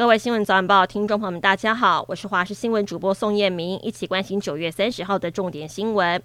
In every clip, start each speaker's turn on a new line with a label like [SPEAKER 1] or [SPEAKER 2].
[SPEAKER 1] 各位新闻早晚报听众朋友们，大家好，我是华视新闻主播宋燕明，一起关心九月三十号的重点新闻。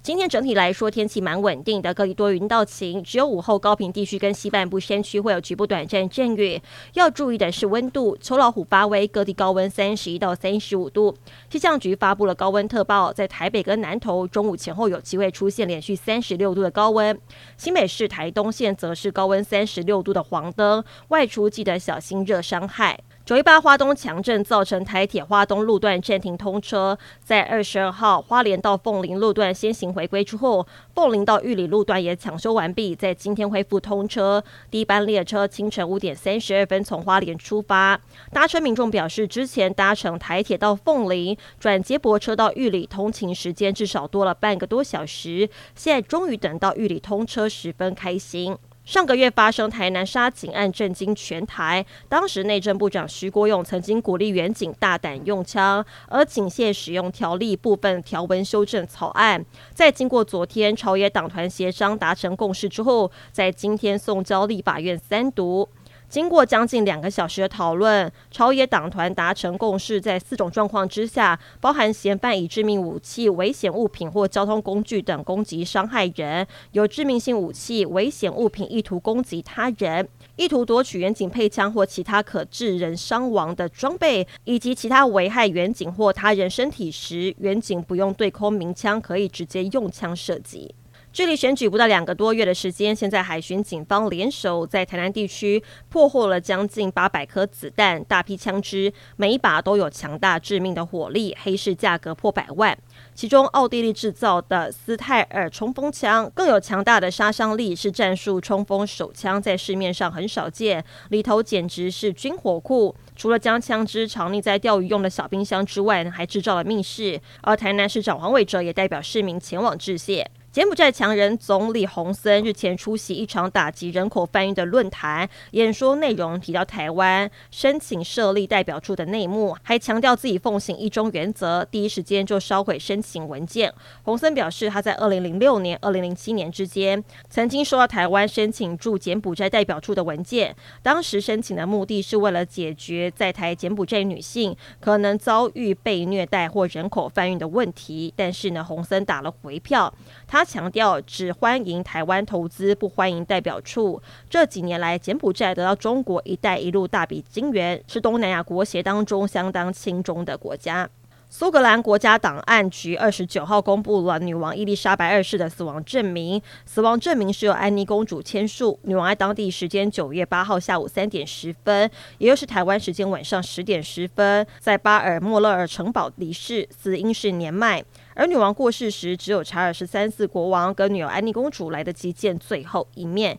[SPEAKER 1] 今天整体来说，天气蛮稳定的，各地多云到晴，只有午后高屏地区跟西半部山区会有局部短暂阵雨。要注意的是温度，秋老虎发威，各地高温三十一到三十五度。气象局发布了高温特报，在台北跟南投中午前后有机会出现连续三十六度的高温。新北市、台东县则是高温三十六度的黄灯，外出记得小心热伤害。九一八花东强震造成台铁花东路段暂停通车，在二十二号花莲到凤林路段先行回归之后，凤林到玉里路段也抢修完毕，在今天恢复通车。第一班列车清晨五点三十二分从花莲出发，搭车民众表示，之前搭乘台铁到凤林转接驳车到玉里，通勤时间至少多了半个多小时，现在终于等到玉里通车，十分开心。上个月发生台南杀警案，震惊全台。当时内政部长徐国勇曾经鼓励远警大胆用枪，而警械使用条例部分条文修正草案，在经过昨天朝野党团协商达成共识之后，在今天送交立法院三读。经过将近两个小时的讨论，朝野党团达成共识，在四种状况之下，包含嫌犯以致命武器、危险物品或交通工具等攻击伤害人，有致命性武器、危险物品意图攻击他人，意图夺取远警配枪或其他可致人伤亡的装备，以及其他危害远警或他人身体时，远警不用对空鸣枪，可以直接用枪射击。距离选举不到两个多月的时间，现在海巡警方联手在台南地区破获了将近八百颗子弹、大批枪支，每一把都有强大致命的火力，黑市价格破百万。其中，奥地利制造的斯泰尔冲锋枪更有强大的杀伤力，是战术冲锋手枪，在市面上很少见。里头简直是军火库，除了将枪支藏匿在钓鱼用的小冰箱之外，还制造了密室。而台南市长黄伟哲也代表市民前往致谢。柬埔寨强人总理洪森日前出席一场打击人口贩运的论坛，演说内容提到台湾申请设立代表处的内幕，还强调自己奉行一中原则，第一时间就烧毁申请文件。洪森表示，他在二零零六年、二零零七年之间，曾经收到台湾申请驻柬埔寨代表处的文件，当时申请的目的是为了解决在台柬埔寨女性可能遭遇被虐待或人口贩运的问题。但是呢，洪森打了回票，他。强调只欢迎台湾投资，不欢迎代表处。这几年来，柬埔寨得到中国“一带一路”大笔金援，是东南亚国协当中相当亲中的国家。苏格兰国家档案局二十九号公布了女王伊丽莎白二世的死亡证明，死亡证明是由安妮公主签署。女王在当地时间九月八号下午三点十分，也就是台湾时间晚上十点十分，在巴尔莫勒尔城堡离世，死因是年迈。而女王过世时，只有查尔斯三世国王跟女儿安妮公主来得及见最后一面。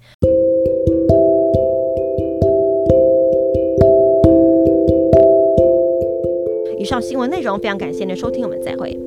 [SPEAKER 1] 上新闻内容非常感谢您的收听，我们再会。